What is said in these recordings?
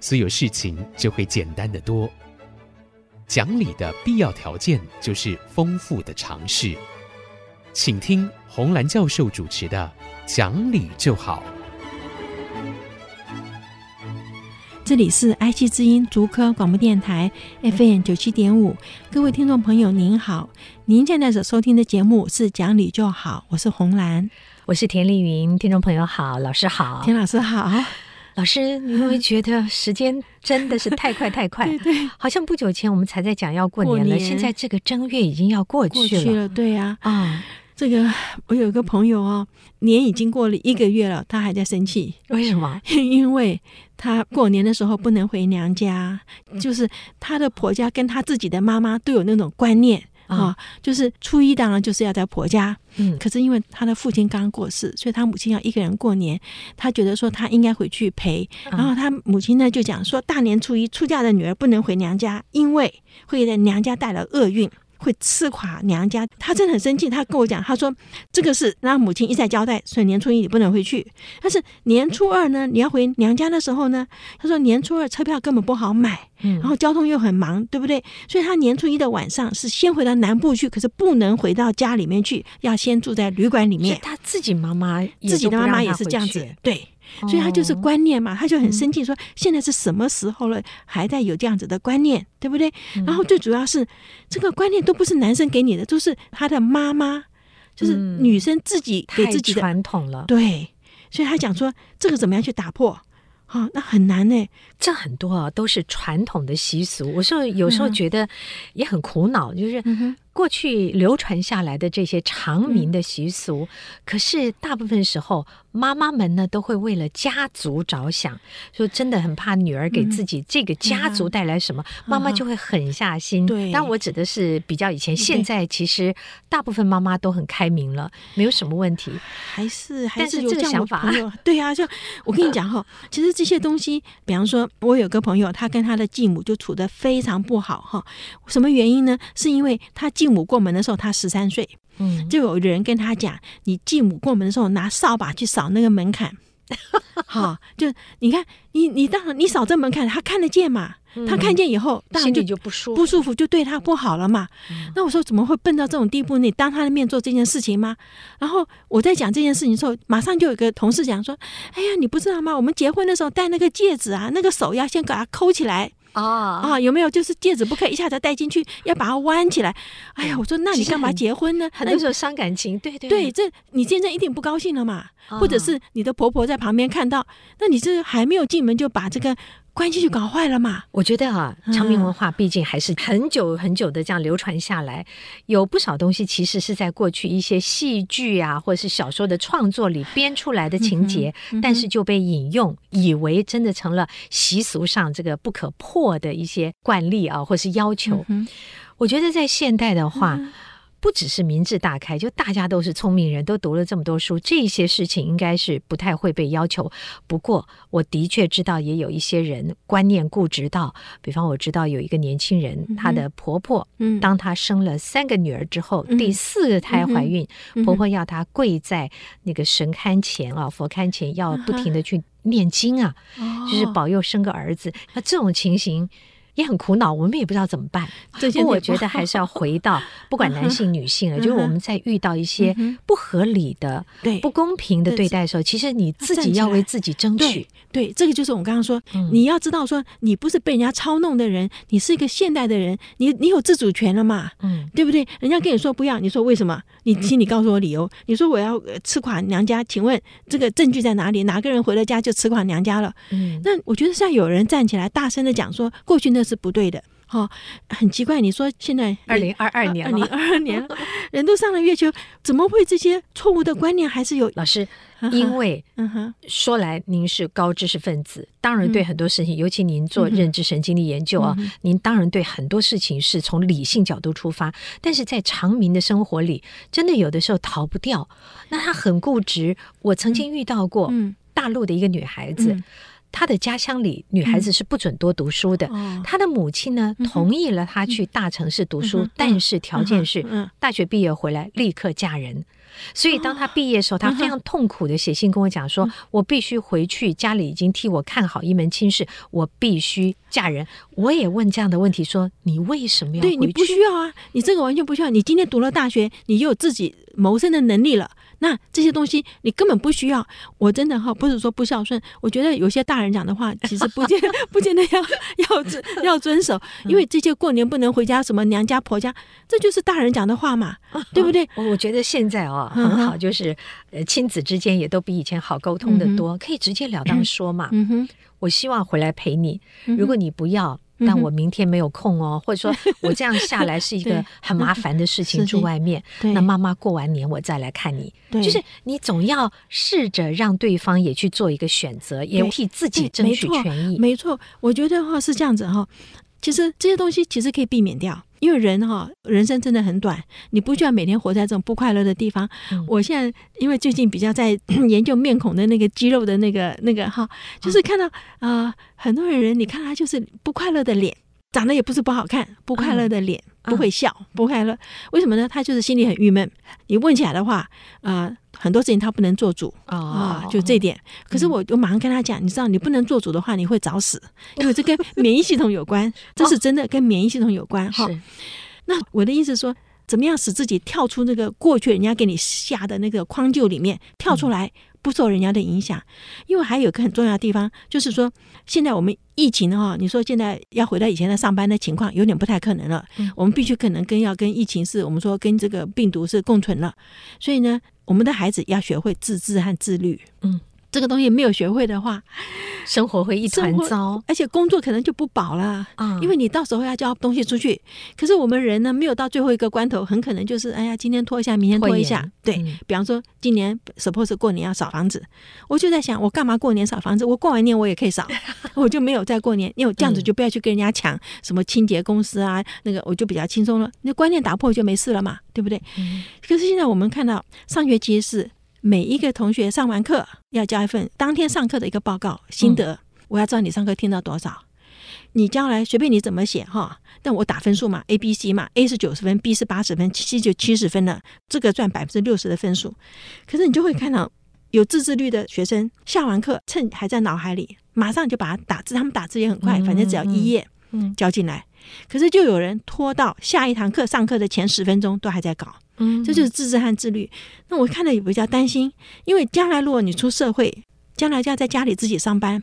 所有事情就会简单的多。讲理的必要条件就是丰富的尝试。请听红兰教授主持的《讲理就好》。这里是 IC 之音竹科广播电台 FM 九七点五，各位听众朋友您好，您现在所收听的节目是《讲理就好》，我是红兰，我是田丽云，听众朋友好，老师好，田老师好。老师，你会觉得时间真的是太快太快？对对，好像不久前我们才在讲要过年了，年现在这个正月已经要过去了。过去了，对呀、啊。啊、嗯，这个我有一个朋友哦，年已经过了一个月了，他还在生气。为什么？因为他过年的时候不能回娘家，就是他的婆家跟他自己的妈妈都有那种观念。啊、哦，就是初一当然就是要在婆家，嗯，可是因为他的父亲刚过世，所以他母亲要一个人过年，他觉得说他应该回去陪，然后他母亲呢就讲说，大年初一出嫁的女儿不能回娘家，因为会在娘家带来厄运。会吃垮娘家，他真的很生气。他跟我讲，他说这个是让母亲一再交代，所以年初一你不能回去。但是年初二呢，你要回娘家的时候呢，他说年初二车票根本不好买，然后交通又很忙，对不对？所以他年初一的晚上是先回到南部去，可是不能回到家里面去，要先住在旅馆里面。他自己妈妈，自己的妈妈也是这样子，对。所以他就是观念嘛，他就很生气，说现在是什么时候了，还在有这样子的观念，对不对？然后最主要是这个观念都不是男生给你的，都是他的妈妈，就是女生自己给自己的传统了。对，所以他讲说这个怎么样去打破？啊，那很难呢。这很多啊都是传统的习俗。我说有时候觉得也很苦恼，就是。过去流传下来的这些长民的习俗，嗯、可是大部分时候妈妈们呢都会为了家族着想，说真的很怕女儿给自己这个家族带来什么，嗯、妈妈就会狠下心。对，但我指的是比较以前，现在其实大部分妈妈都很开明了，没有什么问题。还是还是有这个想法？对啊，就我跟你讲哈，其实这些东西，比方说，我有个朋友，他跟他的继母就处的非常不好哈。什么原因呢？是因为他继。继母过门的时候，他十三岁，嗯，就有人跟他讲：“你继母过门的时候，拿扫把去扫那个门槛，好，就你看，你你当然你扫这门槛，他看得见嘛？他看见以后，当然就就不舒服，不舒服就对他不好了嘛。那我说怎么会笨到这种地步？你当他的面做这件事情吗？然后我在讲这件事情的时候，马上就有个同事讲说：哎呀，你不知道吗？我们结婚的时候戴那个戒指啊，那个手要先给他抠起来。”啊啊，有没有就是戒指不可以一下子戴进去，要把它弯起来？哎呀，我说那你干嘛结婚呢？很多时候伤感情，对对对，这你现在一定不高兴了嘛？或者是你的婆婆在旁边看到，那你这还没有进门就把这个。关系就搞坏了嘛？我觉得啊，常民文化毕竟还是很久很久的这样流传下来，有不少东西其实是在过去一些戏剧啊，或者是小说的创作里编出来的情节，但是就被引用，以为真的成了习俗上这个不可破的一些惯例啊，或是要求。我觉得在现代的话。不只是民智大开，就大家都是聪明人，都读了这么多书，这些事情应该是不太会被要求。不过，我的确知道也有一些人观念固执到，比方我知道有一个年轻人，她的婆婆，当她生了三个女儿之后，第四个胎怀孕，婆婆要她跪在那个神龛前啊，佛龛前，要不停的去念经啊，就是保佑生个儿子。那这种情形。也很苦恼，我们也不知道怎么办。这些我觉得还是要回到 不管男性女性了，就是我们在遇到一些不合理的、对不公平的对待的时候，其实你自己要为自己争取。对，这个就是我们刚刚说，你要知道说，你不是被人家操弄的人，你是一个现代的人，你你有自主权了嘛？嗯，对不对？人家跟你说不要，你说为什么？你请你告诉我理由。你说我要吃垮娘家，请问这个证据在哪里？哪个人回了家就吃垮娘家了？嗯，那我觉得现在有人站起来大声的讲说，过去那。是不对的哈，很奇怪。你说现在二零二二年了，二零二二年了，人都上了月球，怎么会这些错误的观念还是有？老师，因为说来您是高知识分子，当然对很多事情，尤其您做认知神经的研究啊，您当然对很多事情是从理性角度出发，但是在常民的生活里，真的有的时候逃不掉。那他很固执，我曾经遇到过，大陆的一个女孩子。他的家乡里，女孩子是不准多读书的。他的母亲呢，同意了他去大城市读书，但是条件是大学毕业回来立刻嫁人。所以当他毕业的时候，他非常痛苦的写信跟我讲说：“我必须回去，家里已经替我看好一门亲事，我必须嫁人。”我也问这样的问题说：“你为什么要？”对，你不需要啊，你这个完全不需要。你今天读了大学，你又有自己谋生的能力了。那这些东西你根本不需要，我真的哈不是说不孝顺，我觉得有些大人讲的话其实不见 不见得要 要遵要遵守，因为这些过年不能回家，什么娘家婆家，这就是大人讲的话嘛，对不对？我觉得现在哦很好，就是呃亲子之间也都比以前好沟通的多，可以直截了当说嘛。嗯哼，我希望回来陪你，如果你不要。但我明天没有空哦，或者说我这样下来是一个很麻烦的事情，住外面。那妈妈过完年我再来看你。就是你总要试着让对方也去做一个选择，也替自己争取权益。没错，我觉得哈是这样子哈。其实这些东西其实可以避免掉。因为人哈，人生真的很短，你不需要每天活在这种不快乐的地方。嗯、我现在因为最近比较在 研究面孔的那个肌肉的那个那个哈，就是看到啊、呃，很多人，你看他就是不快乐的脸，长得也不是不好看，不快乐的脸，嗯、不会笑，不快乐，为什么呢？他就是心里很郁闷。你问起来的话，啊、呃。很多事情他不能做主啊，就这点。可是我我马上跟他讲，你知道，你不能做主的话，你会早死，因为这跟免疫系统有关，这是真的跟免疫系统有关哈。那我的意思说，怎么样使自己跳出那个过去人家给你下的那个框臼里面跳出来，不受人家的影响？因为还有一个很重要的地方，就是说，现在我们疫情哈，你说现在要回到以前的上班的情况，有点不太可能了。我们必须可能跟要跟疫情是我们说跟这个病毒是共存了，所以呢。我们的孩子要学会自制和自律。嗯。这个东西没有学会的话，生活会一团糟，而且工作可能就不保了。嗯，因为你到时候要交东西出去，可是我们人呢，没有到最后一个关头，很可能就是哎呀，今天拖一下，明天拖一下。对，比方说今年 suppose 过年要扫房子，我就在想，我干嘛过年扫房子？我过完年我也可以扫，我就没有再过年，因为这样子就不要去跟人家抢什么清洁公司啊，那个我就比较轻松了。那观念打破就没事了嘛，对不对？可是现在我们看到上学期是。每一个同学上完课要交一份当天上课的一个报告心得，嗯、我要知道你上课听到多少。你将来随便你怎么写哈，但我打分数嘛，A、B、C 嘛，A 是九十分，B 是八十分，C 就七十分了，这个赚百分之六十的分数。可是你就会看到有自制力的学生下完课，趁还在脑海里，马上就把它打字，他们打字也很快，反正只要一页，嗯，交进来。可是就有人拖到下一堂课上课的前十分钟都还在搞。嗯，这就是自制和自律。那我看了也比较担心，因为将来如果你出社会，将来就要在家里自己上班，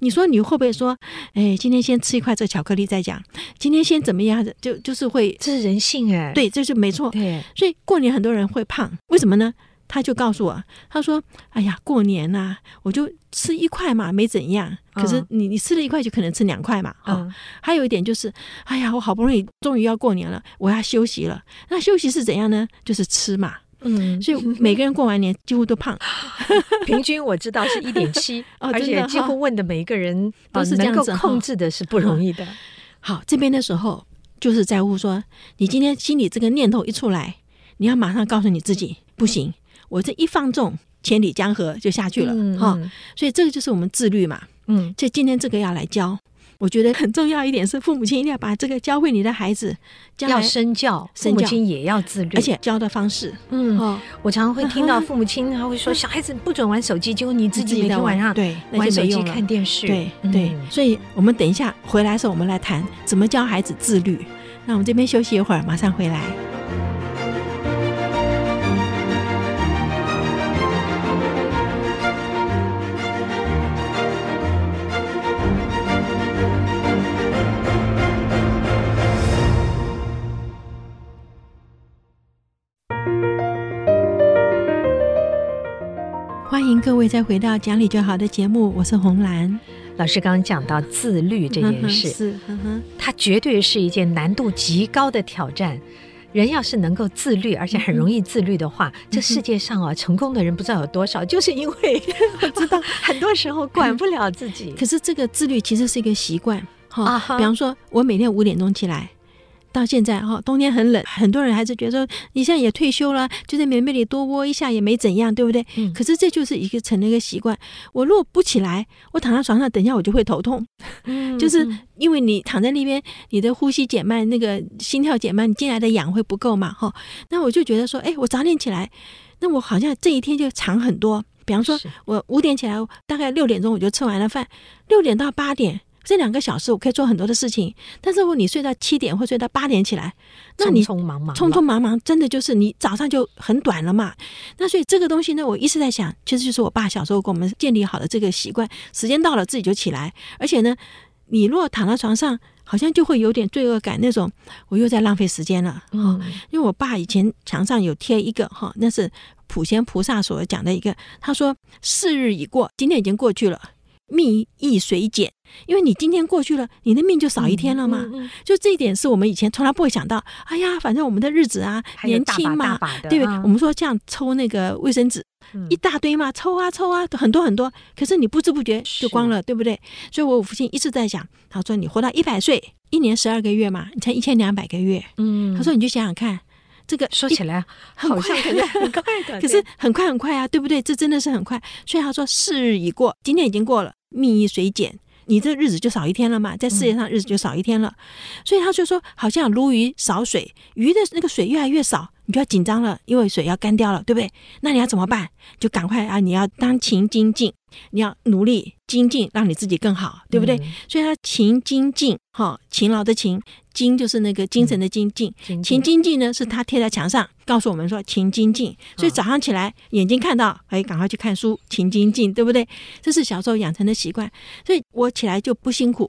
你说你会不会说，哎，今天先吃一块这巧克力再讲，今天先怎么样的，就就是会，这是人性哎，对，这是没错，对，所以过年很多人会胖，为什么呢？他就告诉我，他说：“哎呀，过年呐、啊，我就吃一块嘛，没怎样。可是你你吃了一块，就可能吃两块嘛。哈、嗯，还有一点就是，哎呀，我好不容易终于要过年了，我要休息了。那休息是怎样呢？就是吃嘛。嗯，所以 每个人过完年几乎都胖，平均我知道是一点七，而且几乎问的每一个人 都是这样子，控制的是不容易的。好，这边的时候就是在乎说，你今天心里这个念头一出来，你要马上告诉你自己，不行。”我这一放纵，千里江河就下去了哈、嗯，所以这个就是我们自律嘛。嗯，所以今天这个要来教，我觉得很重要一点是，父母亲一定要把这个教会你的孩子，要身教，父母亲也要自律，而且教的方式。嗯，哦、我常常会听到 父母亲他会说，小孩子不准玩手机，结果你自己每天晚上对玩手机看电视，对对、嗯。所以我们等一下回来的时候，我们来谈怎么教孩子自律。那我们这边休息一会儿，马上回来。欢迎各位再回到讲理就好的节目，我是红兰。老师刚刚讲到自律这件事，是，它绝对是一件难度极高的挑战。人要是能够自律，而且很容易自律的话，这世界上啊，成功的人不知道有多少，就是因为我 知道 很多时候管不了自己。可是这个自律其实是一个习惯，哈。比方说，我每天五点钟起来。到现在哈，冬天很冷，很多人还是觉得说，你现在也退休了，就在棉被里多窝一下也没怎样，对不对？嗯。可是这就是一个成了一个习惯。我如果不起来，我躺在床上，等一下我就会头痛。嗯。就是因为你躺在那边，你的呼吸减慢，那个心跳减慢，你进来的氧会不够嘛，哈。那我就觉得说，哎，我早点起来，那我好像这一天就长很多。比方说，我五点起来，大概六点钟我就吃完了饭，六点到八点。这两个小时我可以做很多的事情，但是如果你睡到七点或睡到八点起来，那你匆匆忙忙，匆匆忙忙，真的就是你早上就很短了嘛。那所以这个东西呢，我一直在想，其实就是我爸小时候给我们建立好的这个习惯，时间到了自己就起来。而且呢，你如果躺在床上，好像就会有点罪恶感，那种我又在浪费时间了。嗯，因为我爸以前墙上有贴一个哈，那是普贤菩萨所讲的一个，他说：“是日已过，今天已经过去了。”命亦随减，因为你今天过去了，你的命就少一天了嘛。嗯嗯嗯、就这一点是我们以前从来不会想到。哎呀，反正我们的日子啊，年轻嘛，对不对？我们说这样抽那个卫生纸，嗯、一大堆嘛，抽啊抽啊，很多很多。可是你不知不觉就光了，对不对？所以我父亲一直在想，他说你活到一百岁，一年十二个月嘛，你才一千两百个月。嗯，他说你就想想看。这个说起来好像很快，很快的，可是很快很快啊，对不对？这真的是很快。所以他说，是日已过，今天已经过了，命亦随减，你这日子就少一天了嘛，在世界上日子就少一天了。所以他就说，好像鲈鱼少水，鱼的那个水越来越少，你就要紧张了，因为水要干掉了，对不对？那你要怎么办？就赶快啊，你要当勤精进，你要努力精进，让你自己更好，对不对？所以他勤精进，哈，勤劳的勤。精就是那个精神的精进，勤精进呢是他贴在墙上，告诉我们说勤精进。所以早上起来眼睛看到，哎，赶快去看书，勤精进，对不对？这是小时候养成的习惯，所以我起来就不辛苦。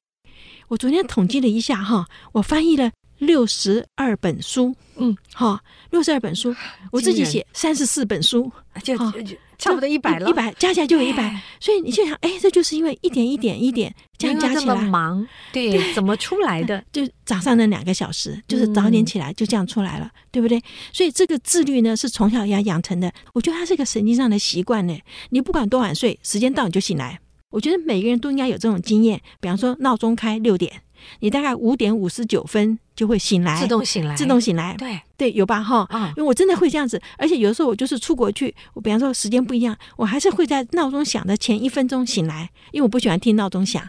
我昨天统计了一下哈，我翻译了六十二本书，嗯，哈，六十二本书，我自己写三十四本书，就就。就差不多一百了，一百加起来就有一百，所以你就想，哎，这就是因为一点一点一点这样加起来，忙，对，对怎么出来的？就早上那两个小时，就是早点起来就这样出来了，嗯、对不对？所以这个自律呢，是从小要养成的。我觉得它是个神经上的习惯呢。你不管多晚睡，时间到你就醒来。我觉得每个人都应该有这种经验。比方说，闹钟开六点。你大概五点五十九分就会醒来，自动醒来，自动醒来，对对，有吧哈？嗯，因为我真的会这样子，而且有的时候我就是出国去，我比方说时间不一样，我还是会在闹钟响的前一分钟醒来，因为我不喜欢听闹钟响，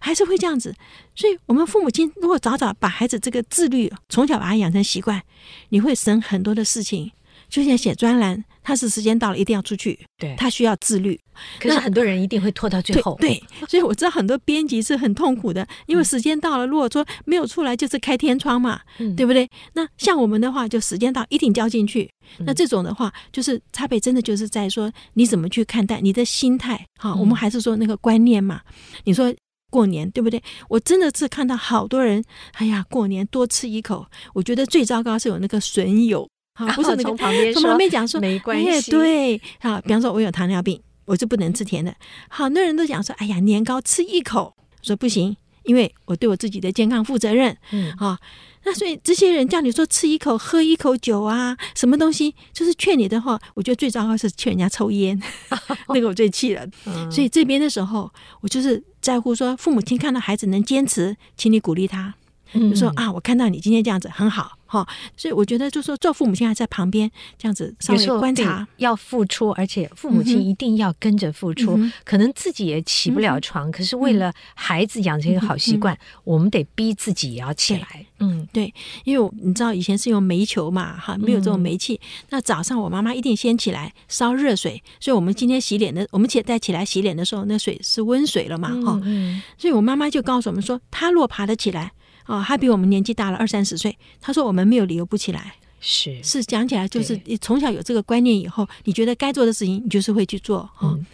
还是会这样子。所以，我们父母亲如果早早把孩子这个自律从小把他养成习惯，你会省很多的事情。就像写专栏，他是时间到了一定要出去，对，他需要自律。可是很多人一定会拖到最后，对，对。所以我知道很多编辑是很痛苦的，因为时间到了，如果说没有出来，就是开天窗嘛，嗯、对不对？那像我们的话，就时间到一定交进去。那这种的话，就是差别真的就是在说你怎么去看待你的心态。好，嗯、我们还是说那个观念嘛。你说过年对不对？我真的是看到好多人，哎呀，过年多吃一口。我觉得最糟糕是有那个损友。好，不是那个从旁边从旁边讲说没关系，对，好，比方说我有糖尿病，我就不能吃甜的。好多人都讲说，哎呀，年糕吃一口，说不行，因为我对我自己的健康负责任。嗯，好，那所以这些人叫你说吃一口，喝一口酒啊，什么东西，就是劝你的话，我觉得最糟糕是劝人家抽烟，那个我最气了。所以这边的时候，我就是在乎说，父母亲看到孩子能坚持，请你鼓励他。就说啊，我看到你今天这样子很好哈，所以我觉得就是说做父母亲还在旁边这样子稍微观察，要付出，而且父母亲一定要跟着付出。嗯、可能自己也起不了床，嗯、可是为了孩子养成一个好习惯，嗯、我们得逼自己也要起来。嗯，对，因为你知道以前是用煤球嘛，哈，没有这种煤气。嗯、那早上我妈妈一定先起来烧热水，所以我们今天洗脸的，我们起再起来洗脸的时候，那水是温水了嘛，哈、嗯。所以我妈妈就告诉我们说，她若爬得起来。哦，他比我们年纪大了二三十岁。他说：“我们没有理由不起来。”是是，讲起来就是你从小有这个观念以后，你觉得该做的事情，你就是会去做。嗯，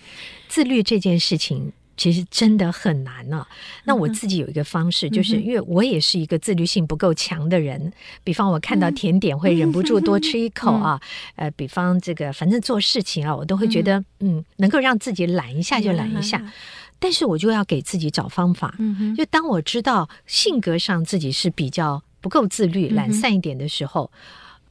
自律这件事情其实真的很难呢、啊。那我自己有一个方式，就是因为我也是一个自律性不够强的人。比方我看到甜点会忍不住多吃一 口啊。呃，比方这个，反正做事情啊，我都会觉得嗯，能够让自己懒一下就懒一下。但是我就要给自己找方法。就当我知道性格上自己是比较不够自律、懒散一点的时候，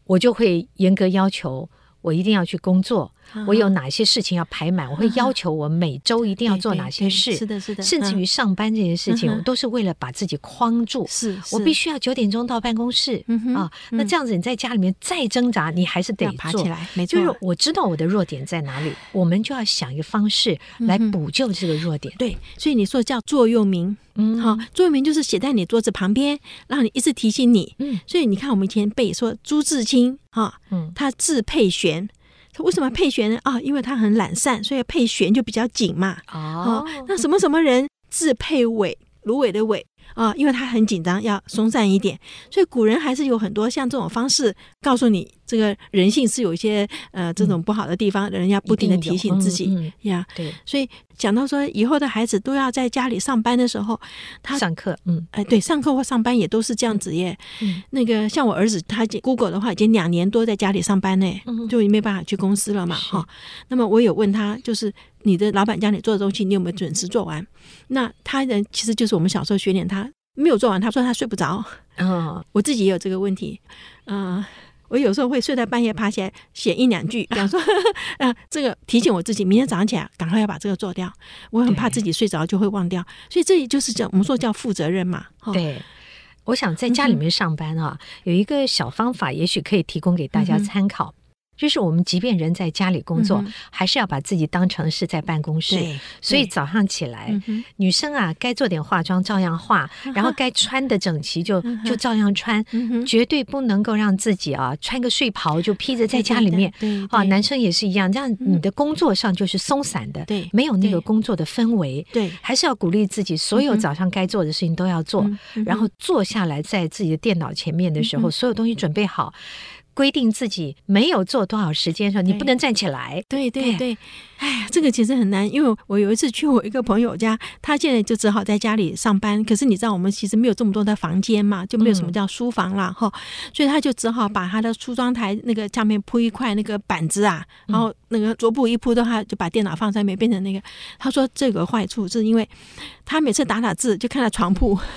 我就会严格要求我一定要去工作。我有哪些事情要排满？我会要求我每周一定要做哪些事？是的，是的。甚至于上班这件事情，我都是为了把自己框住。是，我必须要九点钟到办公室啊。那这样子，你在家里面再挣扎，你还是得爬起来。没错，就是我知道我的弱点在哪里，我们就要想一个方式来补救这个弱点。对，所以你说叫座右铭，嗯，好，座右铭就是写在你桌子旁边，让你一直提醒你。嗯，所以你看，我们以前背说朱自清啊，嗯，他字佩玄。为什么配弦呢？啊，因为他很懒散，所以配弦就比较紧嘛。哦，那什么什么人字配尾，芦苇的苇。啊，因为他很紧张，要松散一点，所以古人还是有很多像这种方式告诉你，这个人性是有一些呃这种不好的地方，人要不停的提醒自己呀。对，所以讲到说以后的孩子都要在家里上班的时候，他上课，嗯，哎，对，上课或上班也都是这样子耶。那个像我儿子，他 Google 的话已经两年多在家里上班呢，就没办法去公司了嘛，哈。那么我有问他，就是。你的老板叫你做的东西，你有没有准时做完？那他人其实就是我们小时候训练他没有做完，他说他睡不着。嗯，我自己也有这个问题。嗯、呃，我有时候会睡到半夜爬起来写一两句，比方说，啊，这个提醒我自己，明天早上起来赶快要把这个做掉。我很怕自己睡着就会忘掉，所以这也就是叫我们说叫负责任嘛。对，我想在家里面上班啊，有一个小方法，也许可以提供给大家参考。就是我们即便人在家里工作，还是要把自己当成是在办公室。所以早上起来，女生啊，该做点化妆照样化，然后该穿的整齐就就照样穿，绝对不能够让自己啊穿个睡袍就披着在家里面。啊，男生也是一样，这样你的工作上就是松散的，对，没有那个工作的氛围。对，还是要鼓励自己，所有早上该做的事情都要做，然后坐下来在自己的电脑前面的时候，所有东西准备好。规定自己没有做多少时间的时候，你不能站起来。对对。对，哎呀，这个其实很难，因为我有一次去我一个朋友家，他现在就只好在家里上班。可是你知道，我们其实没有这么多的房间嘛，就没有什么叫书房了哈，嗯、所以他就只好把他的梳妆台那个下面铺一块那个板子啊，然后那个桌布一铺的话，就把电脑放上面，变成那个。他说这个坏处是因为他每次打打字就看到床铺。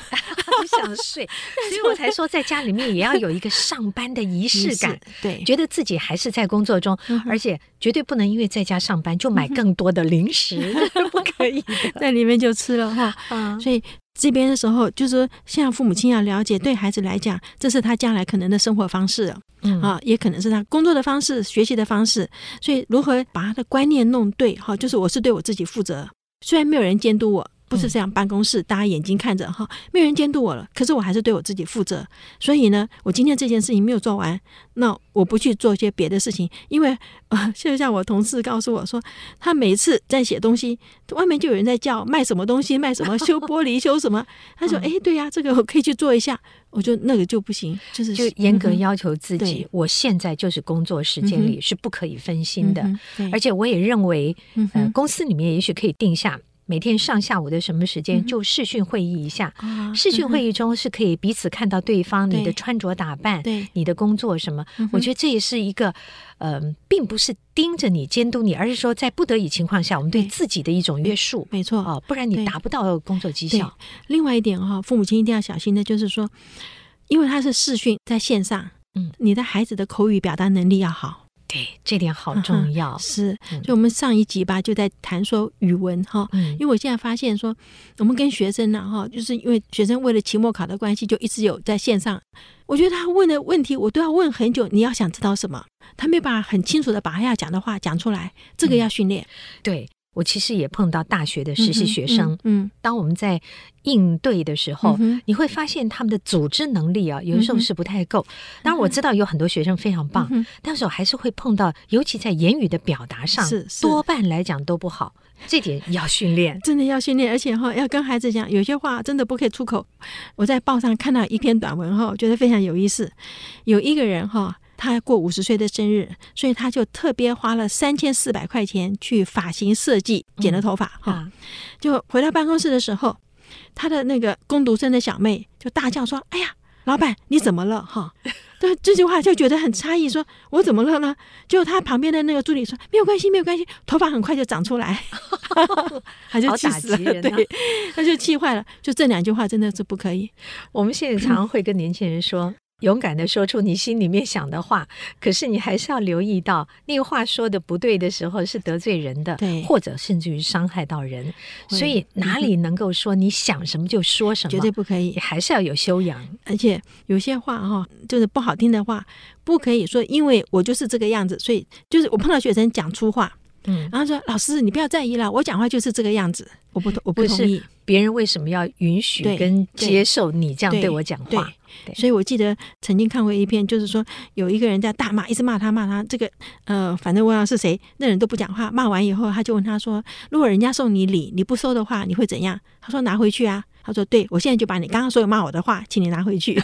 就想睡，所以我才说在家里面也要有一个上班的仪式感，对，觉得自己还是在工作中，而且绝对不能因为在家上班就买更多的零食，不可以 在里面就吃了哈。嗯，所以这边的时候，就是说，像父母亲要了解，对孩子来讲，这是他将来可能的生活方式，嗯啊，也可能是他工作的方式、学习的方式，所以如何把他的观念弄对，哈，就是我是对我自己负责，虽然没有人监督我。不是这样，办公室大家眼睛看着哈，没有人监督我了。可是我还是对我自己负责。所以呢，我今天这件事情没有做完，那我不去做一些别的事情，因为呃，就像我同事告诉我说，他每次在写东西，外面就有人在叫卖什么东西，卖什么修玻璃修什么。他说：“哎，对呀，这个我可以去做一下。”我就那个就不行，就是就严格要求自己。我现在就是工作时间里是不可以分心的，而且我也认为，呃，公司里面也许可以定下。每天上下午的什么时间就视讯会议一下，视讯会议中是可以彼此看到对方你的穿着打扮，对。你的工作什么。我觉得这也是一个，呃，并不是盯着你监督你，而是说在不得已情况下，我们对自己的一种约束。没错。啊，不然你达不到工作绩效。另外一点哈，父母亲一定要小心的，就是说，因为他是视讯在线上，嗯，你的孩子的口语表达能力要好。对，这点好重要。是，就我们上一集吧，就在谈说语文哈。因为我现在发现说，我们跟学生呢哈，就是因为学生为了期末考的关系，就一直有在线上。我觉得他问的问题，我都要问很久。你要想知道什么，他没办法很清楚的把他要讲的话讲出来，这个要训练。对。我其实也碰到大学的实习学生，嗯，当我们在应对的时候，你会发现他们的组织能力啊，有的时候是不太够。当然我知道有很多学生非常棒，但是我还是会碰到，尤其在言语的表达上，是多半来讲都不好。这点要训练，真的要训练，而且哈，要跟孩子讲，有些话真的不可以出口。我在报上看到一篇短文哈，觉得非常有意思。有一个人哈。他过五十岁的生日，所以他就特别花了三千四百块钱去发型设计剪了头发哈。就回到办公室的时候，他的那个工读生的小妹就大叫说：“哎呀，老板你怎么了？哈！”对这句话就觉得很诧异，说我怎么了呢？就他旁边的那个助理说没有关系，没有关系，头发很快就长出来，他就气死了，啊、对，他就气坏了。就这两句话真的是不可以。我们现在常常会跟年轻人说。勇敢的说出你心里面想的话，可是你还是要留意到，那个话说的不对的时候是得罪人的，对，或者甚至于伤害到人。所以哪里能够说你想什么就说什么，绝对不可以，还是要有修养。而且有些话哈，就是不好听的话，不可以说，因为我就是这个样子，所以就是我碰到学生讲粗话，嗯，然后说老师你不要在意了，我讲话就是这个样子，我不同我不同意。别人为什么要允许跟接受你这样对我讲话？所以我记得曾经看过一篇，就是说有一个人在大骂，一直骂他骂他。这个呃，反正问他是谁，那人都不讲话。骂完以后，他就问他说：“如果人家送你礼，你不收的话，你会怎样？”他说：“拿回去啊。”他说：“对，我现在就把你刚刚所有骂我的话，请你拿回去。”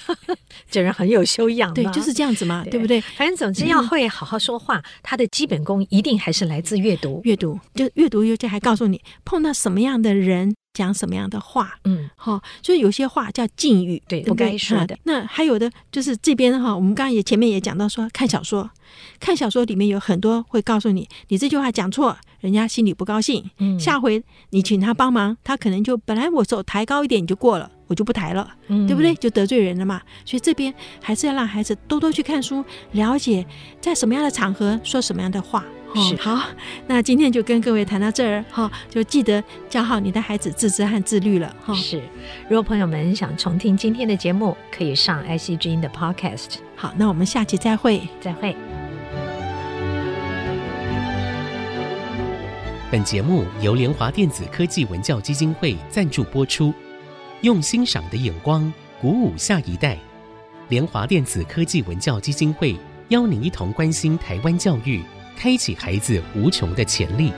这人很有修养，对，就是这样子嘛，对，对不对？反正总之要会好好说话，嗯、他的基本功一定还是来自阅读。阅读就阅读，又这还告诉你碰到什么样的人。讲什么样的话，嗯，好，所以有些话叫禁语，对，不该说的。那还有的就是这边哈，我们刚刚也前面也讲到说，看小说，看小说里面有很多会告诉你，你这句话讲错，人家心里不高兴，嗯，下回你请他帮忙，他可能就本来我手抬高一点你就过了，我就不抬了，嗯，对不对？就得罪人了嘛。所以这边还是要让孩子多多去看书，了解在什么样的场合说什么样的话。是好，那今天就跟各位谈到这儿哈，就记得教好你的孩子自知和自律了哈。是，如果朋友们想重听今天的节目，可以上 IC 之音的 Podcast。好，那我们下期再会，再会。本节目由联华电子科技文教基金会赞助播出，用欣赏的眼光鼓舞下一代。联华电子科技文教基金会邀您一同关心台湾教育。开启孩子无穷的潜力。